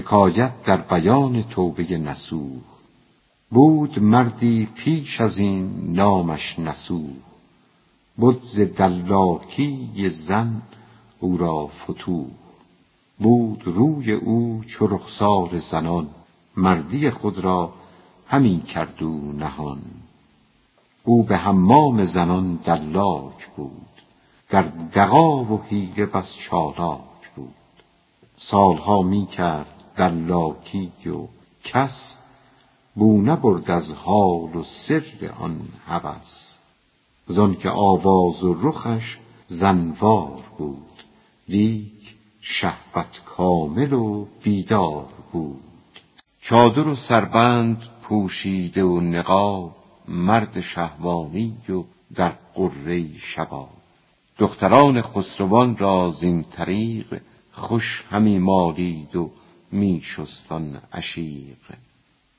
حکایت در بیان توبه نسوح. بود مردی پیش از این نامش نسوح. بود ز دلاکی زن او را فتوح. بود روی او چو رخسار زنان. مردی خود را همی کرد او نهان. او به حمام زنان دلاک بود. در دغا و حیله بس چالاک بود. سالها می کرد دلاکی و کس بو نبرد از حال و سر آن هوس زانکه آواز و رخش زنوار بود لیک شهوت کامل و بیدار بود. چادر و سربند پوشیده و نقاب مرد شهوانی و در غره شباب. دختران خسروان را زین طریق خوش همی مالید و می شست آن عشیق.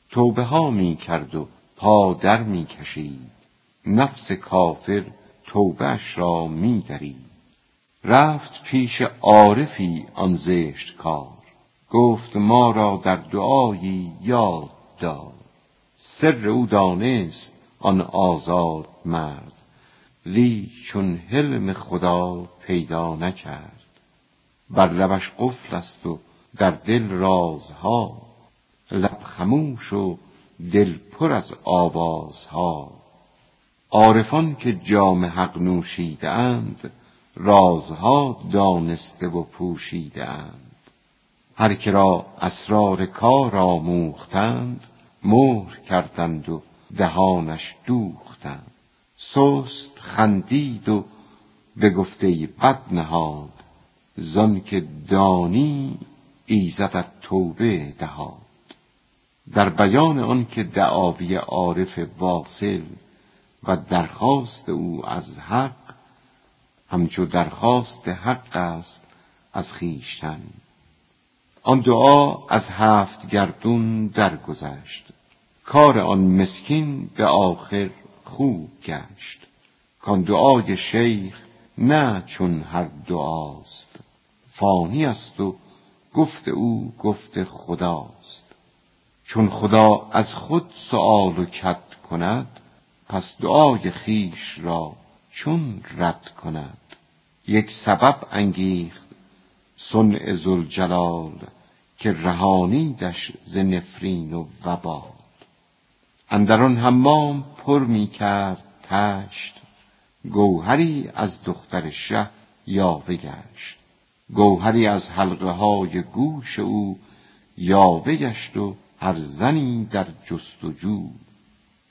توبه ها می کرد و پا در می کشید نفس کافر توبه اش را می درید رفت پیش عارفی آن زشت کار گفت ما را در دعایی یاد دار. سر او دانست آن آزاد مرد. لیک چون حلم خدا پیدا نکرد. بر لبش قفل است و در دل رازها لب خموش و دل پر از آوازها. عارفان که جام حق نوشیده اند رازها دانسته و پوشیده اند هر که را اسرار کار آموختند مهر کردند و دهانش دوختند. سست خندید و به گفته بد نهاد. زانکه دانی ایزدت توبه دهاد. در بیان آنکه دعاوی عارف واصل و درخواست او از حق همچو درخواست حق است از خویشتن. آن دعا از هفت گردون درگذشت. کار آن مسکین به آخر خوب گشت. کان دعای شیخ نه چون هر دعاست. فانی است و گفت او گفت خداست. چون خدا از خود سؤال و کد کند پس دعای خویش را چون رد کند. یک سبب انگیخت صنع ذوالجلال که رهانیدش ز نفرین و وبال. اندر آن حمام پر می کرد طشت گوهری از دختر شه یاوه گشت گوهری از حلقه های گوش او یاوه گشت و هر زنی در جست و جو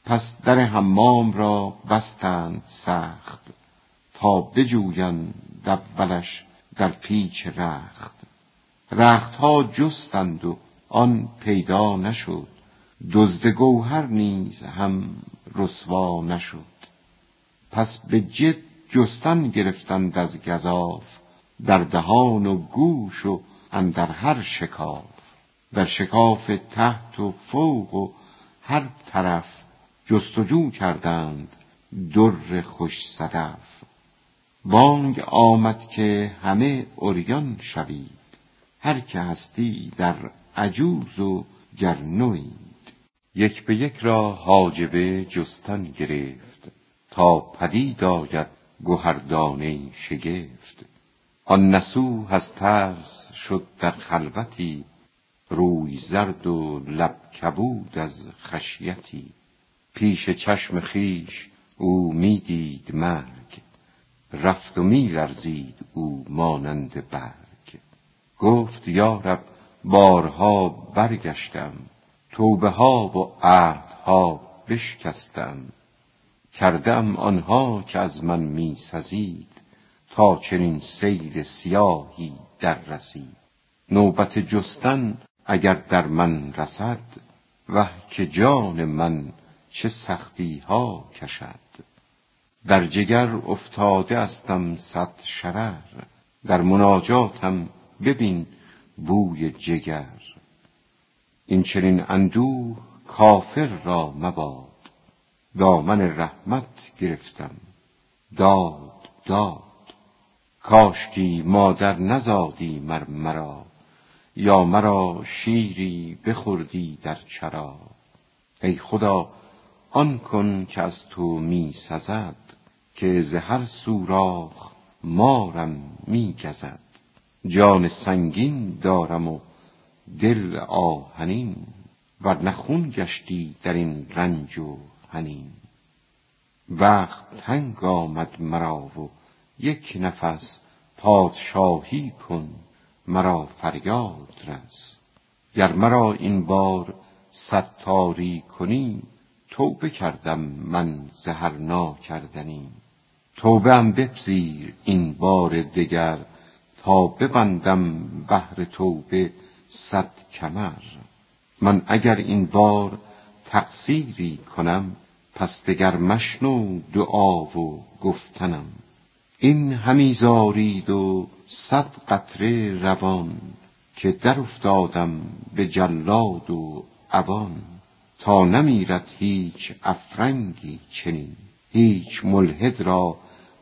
پس در حمام را بستند سخت تا بجویند اولش در پیچ رخت. رختها جستند و آن پیدا نشد دزد گوهر نیز هم رسوا نشد. پس به جد جستن گرفتند از گزاف در دهان و گوش و اندر هر شکاف. در شکاف تحت و فوق و هر طرف جستجو کردند در خوش صدف. بانگ آمد که همه عریان شوید هر که هستی در عجوز و گر نوید. یک به یک را حاجبه جستن گرفت تا پدید آید گهردانه شگفت. آن نسوح از ترس شد در خلوتی روی زرد و لب کبود از خشیتی. پیش چشم خویش او می دید مرگ رفت و می لرزید او مانند برگ. گفت یا رب بارها برگشتم توبه ها و عهدها بشکستم. کرده ام آنها که از من می سزید تا چنین سیل سیاهی در رسید. نوبت جستن اگر در من رسد وه که جان من چه سختی ها کشد. در جگر افتاده استم صد شرر در مناجاتم ببین بوی جگر. این چنین اندوه کافر را مباد دامن رحمت گرفتم. داد داد. کاشکی مادر نزادی مر مرا یا مرا شیری بخوردی در چرا. ای خدا آن کن که از تو می سزد که ز هر سوراخ مارم می گزد. جان سنگین دارم و دل آهنین ور خون گشتی در این رنج و حنین. وقت تنگ آمد مرا و یک نفس پادشاهی کن مرا فریاد رس. گر مرا این بار ستاری کنی توبه کردم من ز هر ناکردنی. توبه ام بپذیر این بار دگر تا ببندم بهر توبه صد کمر. من اگر این بار تقصیری کنم پس دگر مشنو دعا و گفتنم. این همی زارید و صد قطره روان که در افتادم به جلاد و عوان. تا نمیرد هیچ افرنگی چنین هیچ ملحد را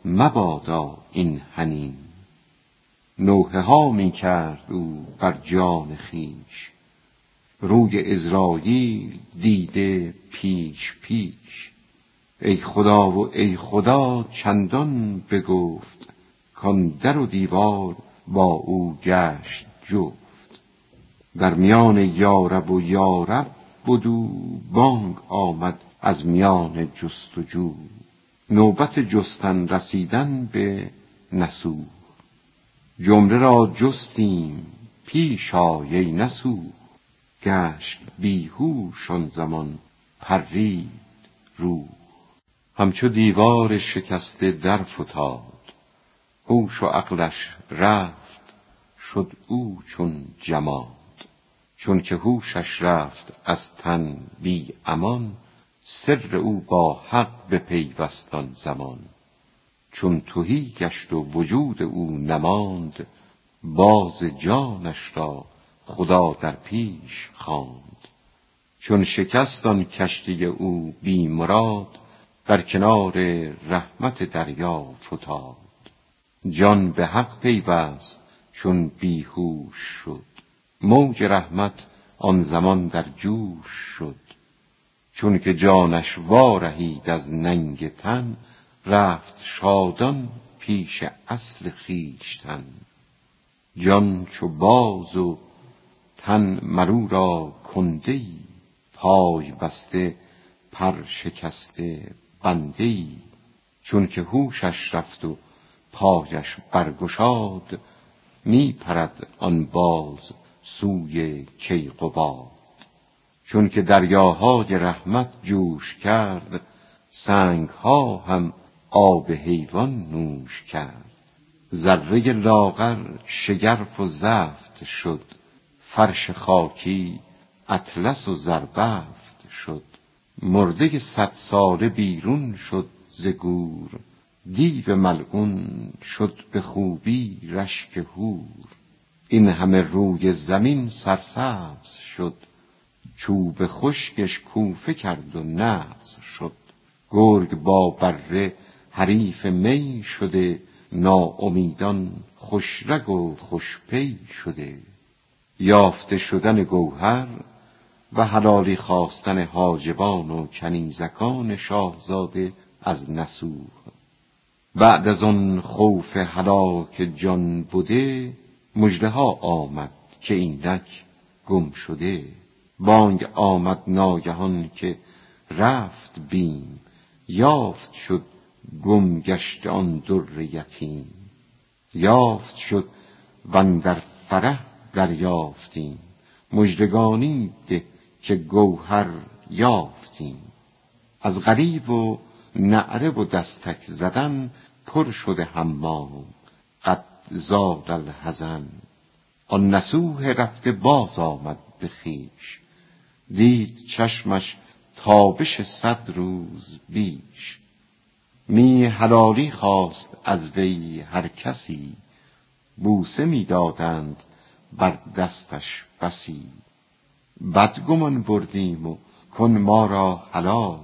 مبادا این حنین نوحه ها می کرد او بر جان خیش روی ازراییل دیده پیش پیش. ای خدا و ای خدا چندان بگفت کان در و دیوار با او گشت جفت. در میان یارب و یارب بدو بانگ آمد از میان جستجو نوبت جستن رسیدن به نسو جمله را جستیم پیش ای نسو گشت بیهوش آن زمان پرید روح. همچو دیوار شکسته در فتاد. هوش و عقلش رفت شد او چون جماد. چون که هوشش رفت از تن بی امان سر او با حق بپیوست آن زمان. چون تهی گشت و وجود او نماند باز جانش را خدا در پیش خواند. چون شکست آن کشتی او بی مراد در کنار رحمت دریا فتاد. جان به حق پیوست چون بیهوش شد. موج رحمت آن زمان در جوش شد. چون که جانش وارهید از ننگ تن رفت شادان پیش اصل خویشتن. جان چو باز و تن مرو را کنده ای پای بسته پر شکسته بنده ای چون که هوشش رفت و پایش برگشاد می پرد آن باز سوی کیقباد. چون که دریاهای رحمت جوش کرد سنگ ها هم آب حیوان نوش کرد. ذره لاغر شگرف و زفت شد فرش خاکی اطلس و زربفت شد. مرده صد ساله بیرون شد ز گور. دیو ملعون شد به خوبی رشک هور این همه روی زمین سرسبز شد. چوب خشکش کوفه کرد و نغز شد. گرگ با بره حریف می شده. ناامیدان خوشرگ و خوشپی شده. یافته شدن گوهر و حلالی خواستن حاجبان و کنیزکان شاهزاده از نسوح بعد از آن خوف هلاک جان بوده مژده ها آمد که اینک گم شده. بانگ آمد ناگهان که رفت بیم یافت شد گم گشت آن در یتیم. یافت شد وندر فرح دریافتیم مژدگانی ده که گوهر یافتیم. از غریب و نعره و دستک زدن پر شده حمام. قد زاد الحزن. آن نسوح رفته باز آمد به خویش. دید چشمش تابش صد روز بیش. می حلالی خواست از وی هر کسی. بوسه می دادند بر دستش بسی. بدگمان بردیم و کن ما را حلال.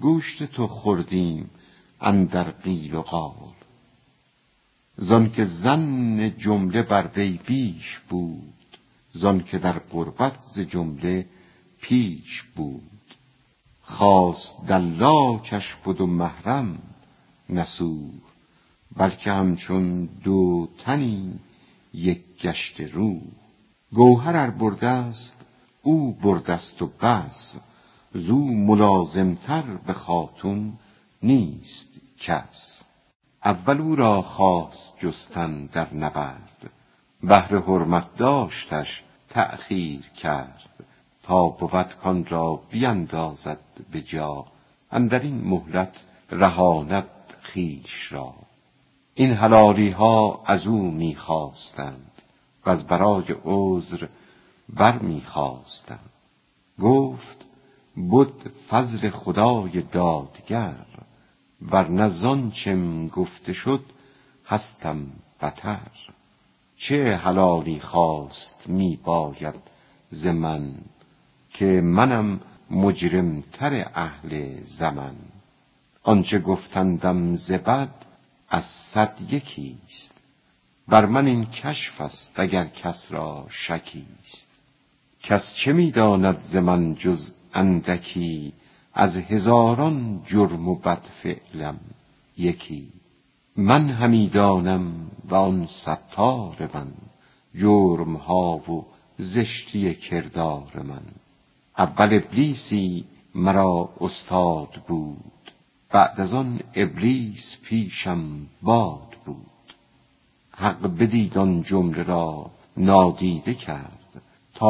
گوشت تو خوردیم اندر قیل و قال. زان که ظن جمله بر وی بیش بود زان که در قربت ز جمله پیش بود. خواست دلاکش بود و محرم نسوه بلکه همچون دو تنی یک گشت رو گوهر ار برده است او بردست و بس. زو ملازمتر به خاتون نیست کس. اول او را خواست جستن در نبرد. بهر حرمت داشتش تأخیر کرد. تا بود کان را بیندازد به جا اندرین مهلت رهاند خویش را. این حلالی ها از او می خواستند وز برای عذر بر می خواستند گفت بد فضل خدای دادگر ورنه زآنچم گفته شد هستم بتر. چه حلالی خواست می باید ز من که منم مجرم تر اهل زمن. آنچه گفتندم ز بد از صد یکیست بر من این کشف است اگر کس را شکیست. کس چه می داند ز من جز اندکی؟ از هزاران جرم و بدفعلم یکی. من همی دانم و آن ستار من جرم ها و زشتی کردار من. اول ابلیسی مرا استاد بود بعد از آن ابلیس پیشم باد بود. حق بدید آن جمله را نادیده کرد.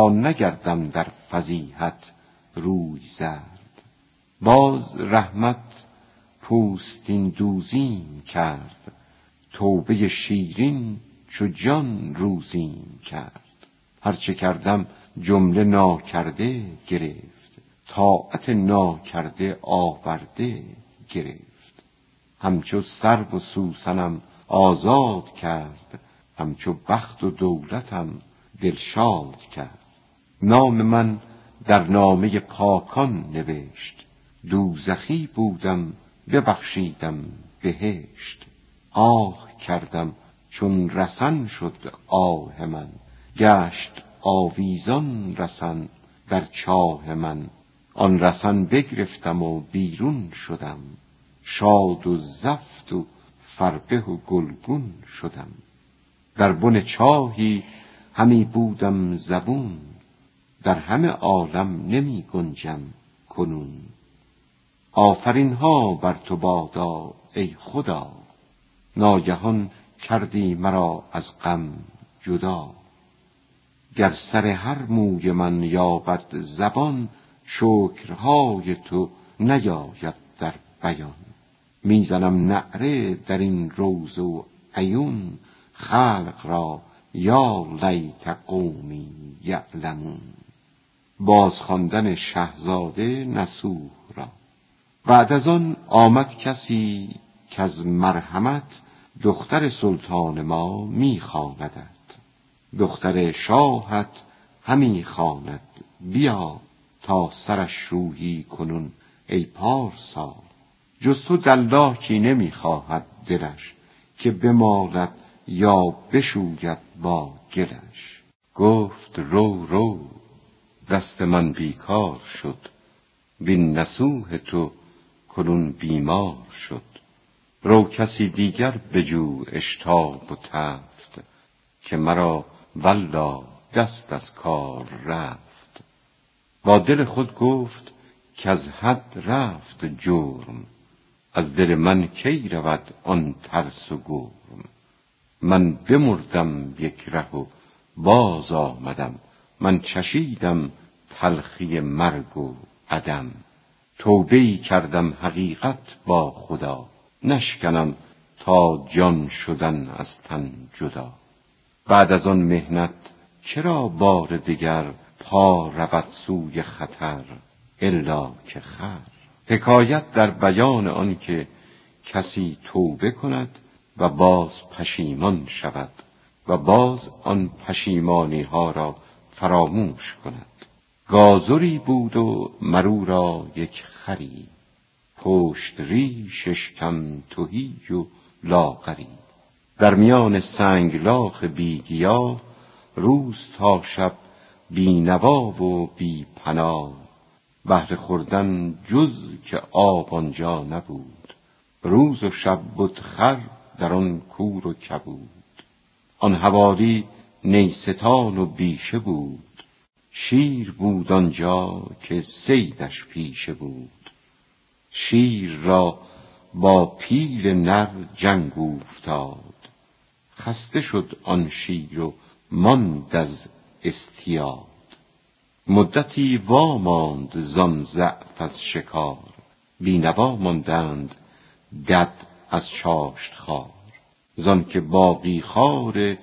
نگردم در فضیحت روی زرد. باز رحمت پوستین دوزیم کرد توبه شیرین چو جان روزیم کرد. هرچه کردم جمله ناکرده گرفت طاعت ناکرده آورده گرفت. همچو سرو و سوسنم آزاد کرد همچو بخت و دولتم دلشاد کرد. نام من در نامه پاکان نوشت. دوزخی بودم ببخشیدم بهشت. آه کردم چون رسن شد آه من. گشت آویزان رسن در چاه من. آن رسن بگرفتم و بیرون شدم. شاد و زفت و فربه و گلگون شدم. در بن چاهی همی بودم زبون. در همه عالم نمی گنجم کنون. آفرین ها بر تو بادا ای خدا. ناگهان کردی مرا از غم جدا. گر سر هر موی من یابد زبان شکرهای تو نیاید در بیان. می زنم نعره در این روضه و عیون خلق را یا لیت قومی یعلمون. بازخواندن شهزاده نصوح را. بعد از آن آمد کسی کز مرحمت دختر سلطان ما می خواندت دختر شاهت همی خواند. بیا تا سرش رویی کنون ای پارسا جز تو دلاکی نمی خواهد دلش که بمالد یا بشوید با گلش. گفت رو رو. دست من بیکار شد. وین نصوح تو کنون بیمار شد. رو کسی دیگر بجو اشتاب و تفت که مرا والله دست از کار رفت. با دل خود گفت کز حد رفت جرم. از دل من کی رود آن ترس و گرم؟ من بمردم یک ره و باز آمدم. من چشیدم تلخی مرگ و عدم. توبه ای کردم حقیقت با خدا. نشکنم تا جان شدن از تن جدا. بعد از آن محنت کرا بار دگر پا رود سوی خطر الا که خر؟ حکایت در بیان آن که کسی توبه کند و باز پشیمان شود و باز آن پشیمانی ها را فراموش کند. گازری بود و مرو را یک خری. پشت ریشش کم تهی و لاغری. در میان سنگلاخ بی گیاه روز تا شب بینوا و بی پناه بهر خوردن جز که آب آنجا نبود. روز و شب بود خر در آن کور و کبود. آن حوالی نیستان و بیشه بود. شیر بود آنجا که سیدش پیشه بود. شیر را با پیل نر جنگ افتاد خسته شد آن شیر و ماند از استیاد. مدتی واماند زان ضعف از شکار. بینوا ماندند دد از چاشت خار زان که باقی خار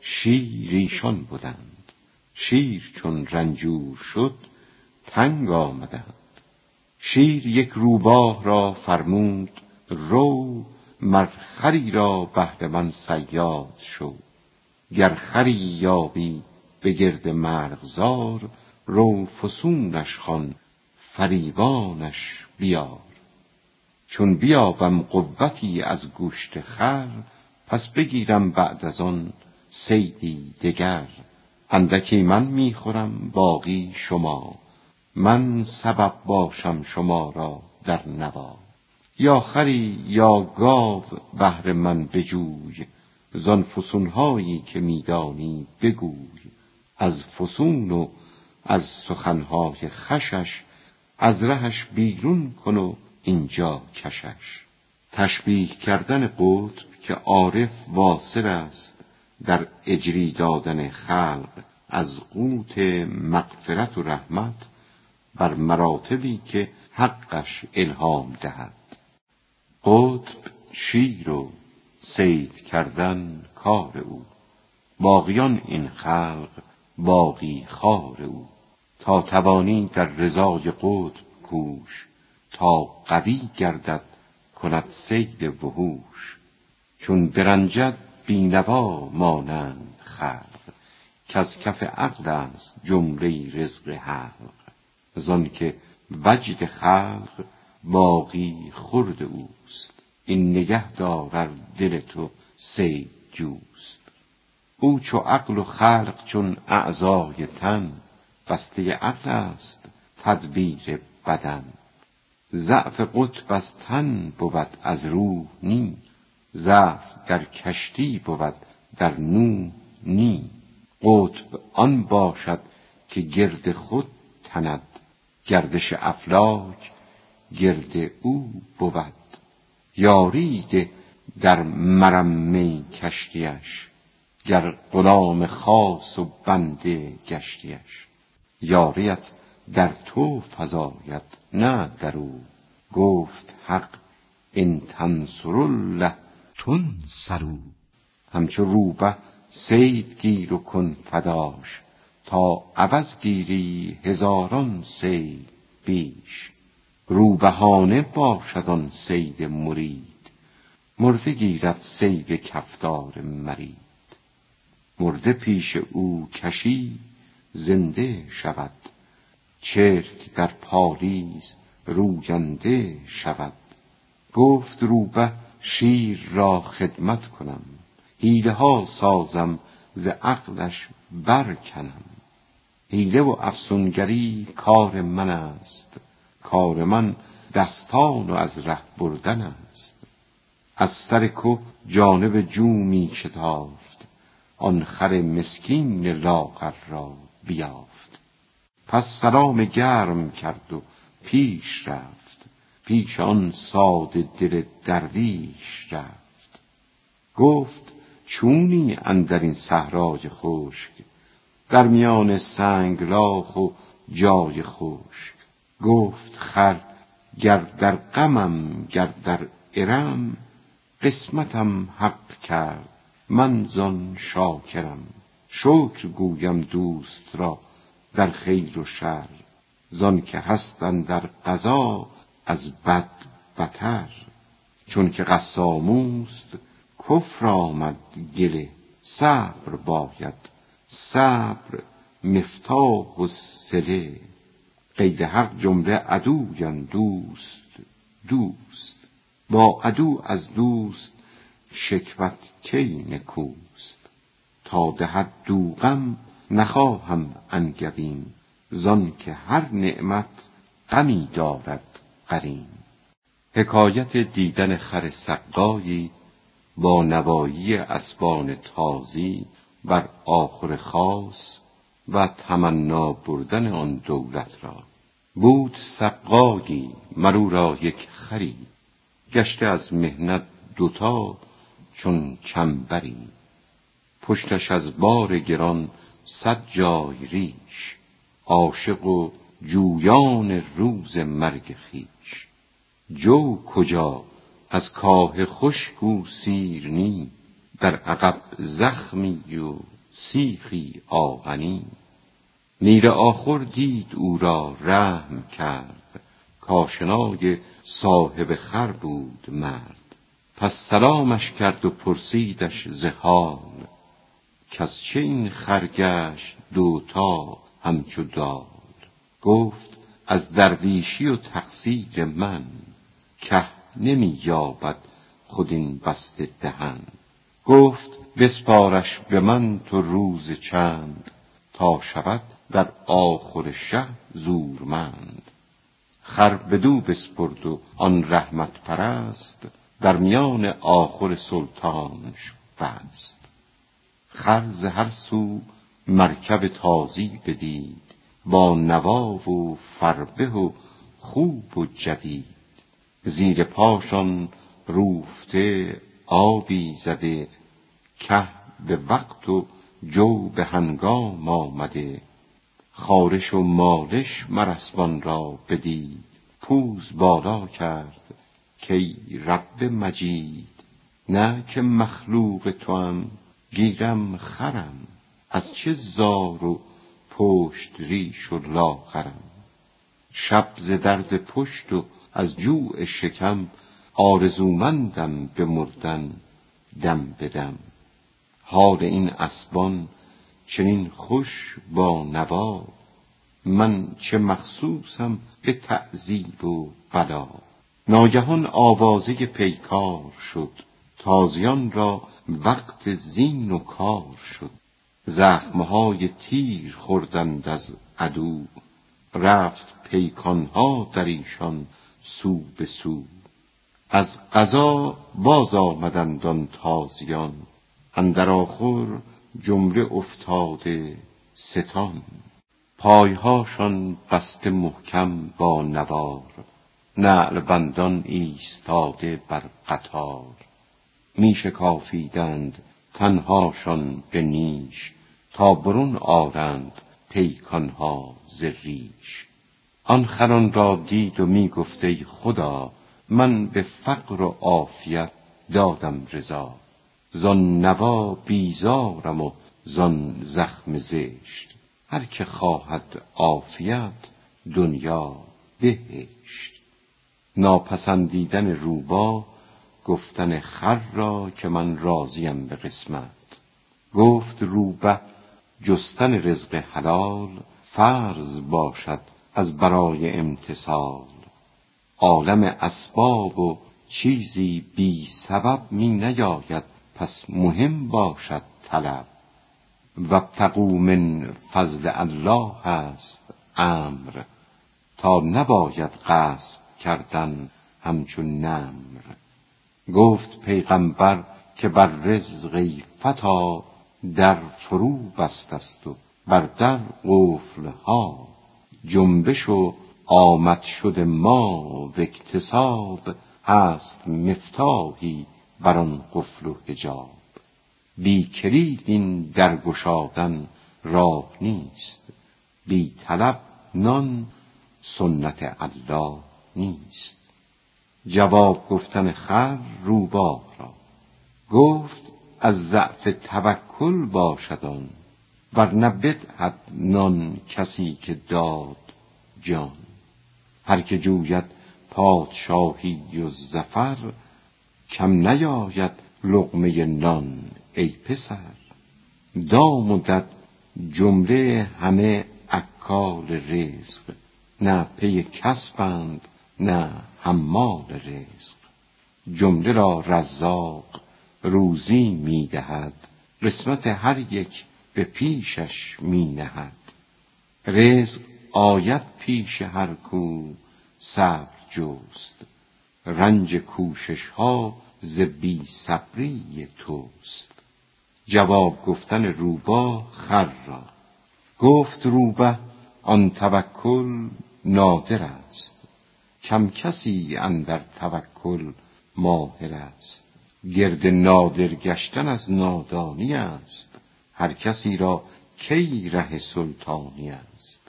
شیر ایشان بودند. شیر چون رنجور شد تنگ آمدند. شیر یک روباه را فرمود رو مر خری را بهر من صیاد شو. گر خری یابی به گرد مرغزار رو فسونش خوان فریبانش بیار. چون بیابم قوتی از گوشت خر پس بگیرم بعد از آن صیدی دگر. اندکی من می‌خورم باقی شما. من سبب باشم شما را در نوا. یا خری یا گاو بهر من بجوی. زان فسونهایی که میدانی بگوی. از فسون و از سخنهای خشش از رهش بیرون کن و اینجا کشش. تشبیه کردن قطب که عارف واصل است. در اجری دادن خلق از قوت مغفرت و رحمت بر مراتبی که حقش الهام دهد. قطب شیر و سید کردن کار او. باقیان این خلق باقی خار او. تا توانی در رضای قطب کوش تا قوی گردد کند سید وحوش چون برنجد بینوا مانند خلق از کف عقل است جمله رزق حلق. زان که وجد خلق باقی خرد اوست این نگه دار دل تو سید جوست. او چو عقل و خلق چون اعضای تن بسته عقل است تدبیر بدن. ضعف قطب از تن بود از روح نی ضعف در کشتی بود در نوح نی. قطب آن باشد که گرد خود تند گردش افلاک گرد او بود. یاریده در مرمه کشتیش گر غلام خاص و بنده گشتیش. یاریت در تو فزاید نه در او. گفت حق ان تنصر الله تنصروا همچو روبه صید گیر و کن فداش تا عوض گیری هزاران صید بیش روبهانه باشد آن صید مرید مرده گیرد صید کفدار مرید. مرده پیش او کشی زنده شود. چرک در پالیز روینده شود. گفت روبه شیر را خدمت کنم. حیله ها سازم ز عقلش برکنم. حیله و افسونگری کار من است. کار من دستان و از ره بردن است. از سر کو جانب جو می شتافت آن خر مسکین لاغر را بیافت. پس سلام گرم کرد و پیش رفت. پیش آن ساده دل درویش رفت. گفت چونی اندر این صحرای خشک؟ در میان سنگلاخ و جای خشک. گفت خر گر در غمم گر در ارم قسمتم حق کرد. من زان شاکرم. شکر گویم دوست را در خیر و شر. زان که هستن در قضا از بد بتر چون که قساموست کفر آمد گله صبر باید صبر مفتاح و سله قید حق جمله عدوین دوست دوست. با عدو از دوست شکوت کی نکوست؟ تا دهد دوغم نخواهم انگبین زان که هر نعمت غمی دارد قرین. حکایت دیدن خر سقایی با نوایی اسبان تازی بر آخر خاص و تمنا بردن آن دولت را. بود سقایی مرو را یک خری گشته از مهنت دوتا چون چنبری. پشتش از بار گران صد جای ریش عاشق و جویان روز مرگ خیش جو کجا از کاه خشک سیر نی در عقب زخمی و سیخی آهنی. میر آخر دید او را رحم کرد کاشنای صاحب خر بود مرد. پس سلامش کرد و پرسیدش ز حال کز چه این خر گشت دوتا همچو دال؟ گفت از درویشی و تقصیر من که نمی یابد خود این بسته دهن. گفت بسپارش به من تو روز چند تا شود در آخر شه زورمند. خر بدو بسپرد و آن رحمت پرست در میان آخر سلطانش بست. خر ز هر سو مرکب تازی بدید. با نوا و فربه و خوب و جدید. زیر پاشان روفته آبی زده که به وقت و جو به هنگام آمده. خارش و مالش مرسبان را بدید. پوز بالا کرد کی رب مجید. نه که مخلوق توام گیرم خرم. از چه زار و پشت ریش و لاغرم. شب ز درد پشت و از جوع شکم آرزومندم به مردن دم بدم حال این اسبان چنین خوش با نوا. من چه مخصوصم به تعذیب و بلا. ناگهان آوازه پیکار شد. تازیان را وقت زین و کار شد. زخمهای تیر خوردند از عدو. رفت پیکانها در ایشان سو به سو. از قضا باز آمدند آن تازیان. اندر آخر جمله افتاده ستان. پایهاشان بسته محکم با نوار. نعل بندان ایستاده بر قطار. می شکافیدند تنهاشان به نیش تا برون آرند پیکانها ز ریش. آن خران را دید و می گفت ای خدا من به فقر و عافیت دادم رضا. زان نوا بیزارم و زان زخم زشت. هر که خواهد عافیت دنیا بهشت. ناپسندیدن روبا گفتن خر را که من راضیم به قسمت. گفت روبه جستن رزق حلال فرض باشد از برای امتصال عالم اسباب و چیزی بی سبب می نیاید پس مهم باشد طلب. وابتغوا من فضل الله است امر تا نباید غصب کردن همچون نمر. گفت پیغمبر که بر رزق فتا در فرو بست است و بر در قفل ها. جنبش و آمد شد ما و اکتساب هست مفتاحی بر آن قفل و حجاب. بی کلید این در گشادن راه نیست بی طلب نان سنت الله نیست. جواب گفتن خر روباه را. گفت از ضعف توکل باشد آن ورنه بدهد نان کسی که داد جان. هر که جوید پادشاهی و ظفر کم نیاید لقمه نان ای پسر. دام و دد جمله همه اکال رزق نه پی کسبند نه حمال رزق. جمله را رزاق روزی می دهد قسمت هر یک به پیشش می نهد رزق آید پیش هر کو صبر جست. رنج کوشش ها ز بی صبری توست. جواب گفتن روبا خر را. گفت روبه آن توکل نادر است. کم کسی اندر توکل ماهر است. گرد نادر گشتن از نادانی است. هر کسی را کی ره سلطانی است.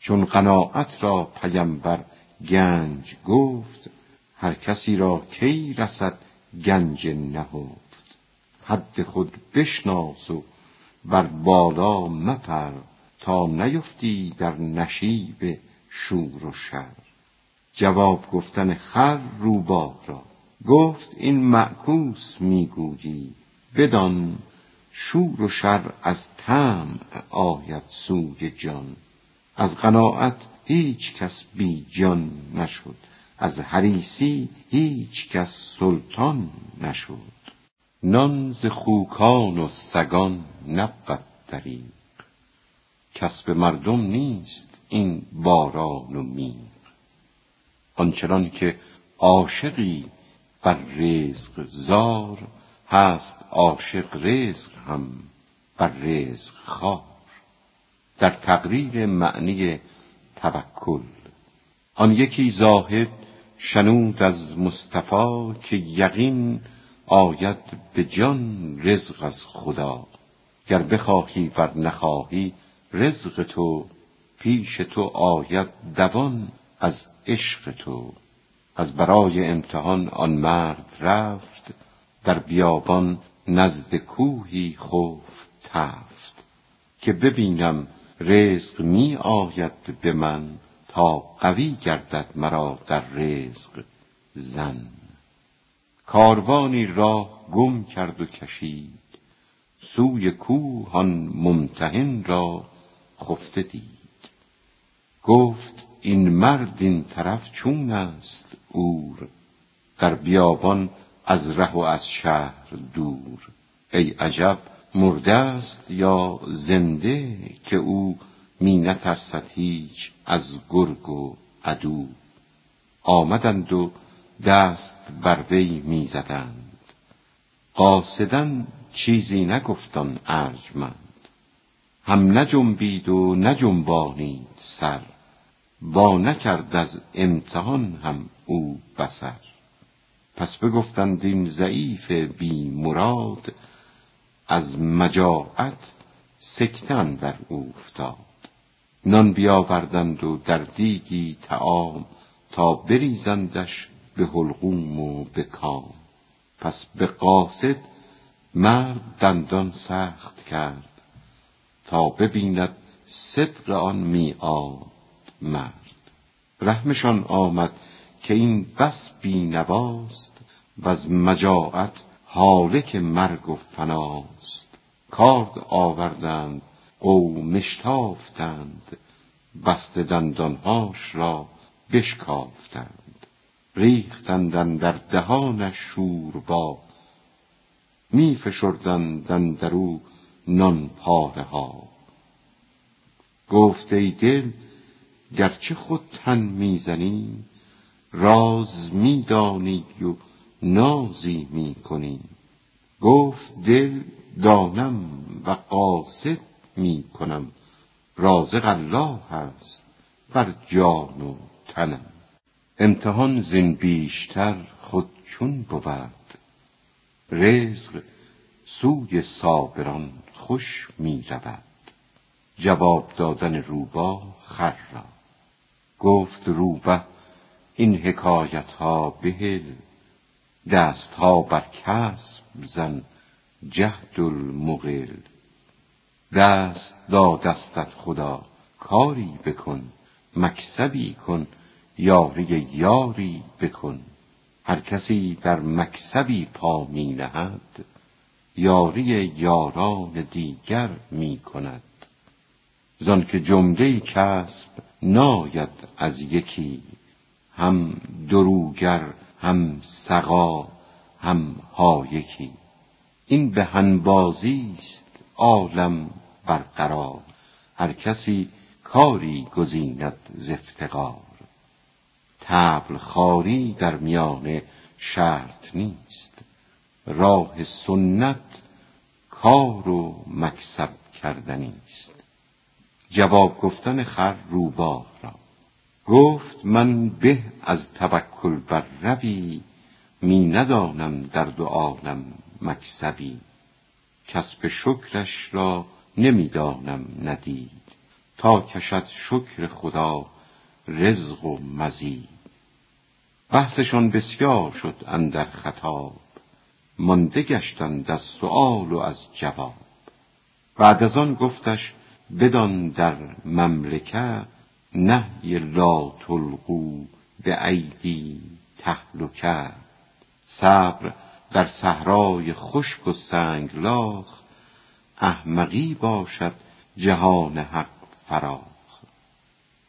چون قناعت را پیمبر گنج گفت هر کسی را کی رسد گنج نهفت. حد خود بشناس و بر بالا مپر تا نیفتی در نشیب شور و شر. جواب گفتن خر روباه را. گفت این معکوس می‌گویی. بدان شور و شر از طمع آید سوی جان. از قناعت هیچ کس بی جان نشد. از حریسی هیچ کس سلطان نشد. نان ز خوکان و سگان نبود دریغ. کسب مردم نیست این باران و میغ آنچنان که عاشقی بر رزق زار هست عاشق رزق هم بر رزق خار در تقریر معنی توکل آن یکی زاهد شنود از مصطفی که یقین آید به جان رزق از خدا. گر بخواهی ور نخواهی رزق تو پیش تو آید دوان. از عشق تو از برای امتحان آن مرد رفت در بیابان نزد کوهی خفت تفت. که ببینم رزق می آید به من تا قوی گردد مرا در رزق زن. کاروانی راه گم کرد و کشید سوی کوه آن ممتحن را خفته دید. گفت این مرد این طرف چون است عور در بیابان از ره و از شهر دور. ای عجب مرده است یا زنده که او می نترسد هیچ از گرگ و عدو؟ آمدند و دست بر وی می زدند. قاصدا چیزی نگفتان ارجمند. هم نجنبید و نجنبانید سر. با نکرد از امتحان هم او بسر پس بگفتند این ضعیف بی مراد از مجاعت سکتن در او افتاد نان بیاوردند و در دیگی تعام تا بریزندش به حلقوم و به کام. پس به قاصد مرد دندان سخت کرد تا ببیند صدق آن میعاد. مرد. رحمشان آمد که این بس بینواست و از مجاعت حالک مرگ و فناست. کارد آوردند قوم اشتافتند بسته دندانهاش را بشکافتند. ریختند در دهانش شوربا می فشردند او نان پاره ها. گفت ای دل گرچه خود تن می‌زنی راز میدانی و نازی می‌کنی. گفت دل دانم و قاصد می‌کنم رازق الله است بر جان و تنم. امتحان زین بیشتر خود چون بود. رزق سوی صابران خوش می رود جواب دادن روبا خر را. گفت روبه این حکایت ها بهل دست ها بر کسب زن جهد المقل دست دادستت خدا کاری بکن مکسبی کن یاری یاری بکن. هر کسی در مکسبی پا می نهد یاری یاران دیگر می کند زان که جمله کسب ناید از یکی هم دروگر هم سقا هم هایکی. این به هنبازی است عالم برقرار. هر کسی کاری گزیند ز افتقار. طبل خاری در میانه شرط نیست. راه سنت کار و مکسب کردنی است. جواب گفتن خر روباه را. گفت من به از توکل بر ربی می ندانم در دو عالم مکسبی. کسب شکرش را نمی‌دانم ندید. تا کشد شکر خدا رزق و مزید. بحثشان بسیار شد اندر خطاب. مانده گشتند از سؤال و از جواب. بعد از آن گفتش بدان در مملکه نهی لا تلقو به ایدی تهلکه. صبر در صحرای خشک و سنگلاخ احمقی باشد جهان حق فراخ.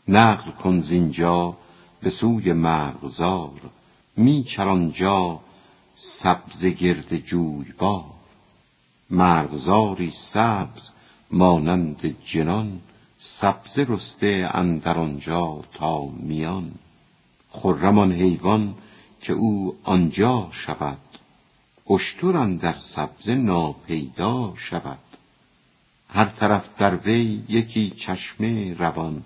نقل کن زینجا به سوی مرغزار می چرانجا سبز گرد جویبار. مرغزاری سبز مانند جنان سبزه رسته اندر آنجا تا میان. خرم آن حیوان که او آنجا شود اشتر اندر سبزه ناپیدا شود. هر طرف در وی یکی چشمه روان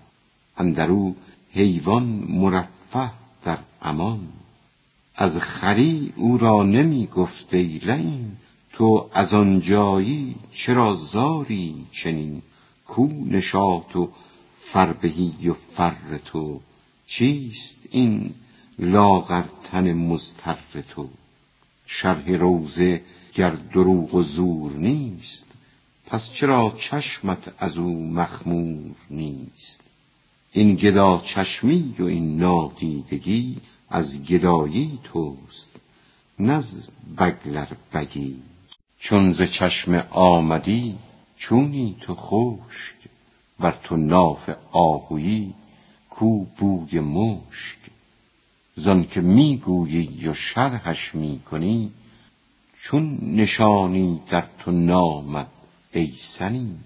اندرو حیوان مرفه در امان. از خری او را نمی گفت ای تو از آنجایی چرا زاری چنین کو نشاط و فربهی و فر تو؟ چیست این لاغر تن مضطر تو؟ شرح روضه گر دروغ و زور نیست پس چرا چشمت از او مخمور نیست؟ این گدا چشمی و این نادیدگی از گدایی توست نز بگلر بگی. چون ز چشم آمدی چونی تو خشک ور تو ناف آهویی کو بوی مشک. زانک می گویی و شرحش می کنی چون نشانی در تو نامد ای سنی.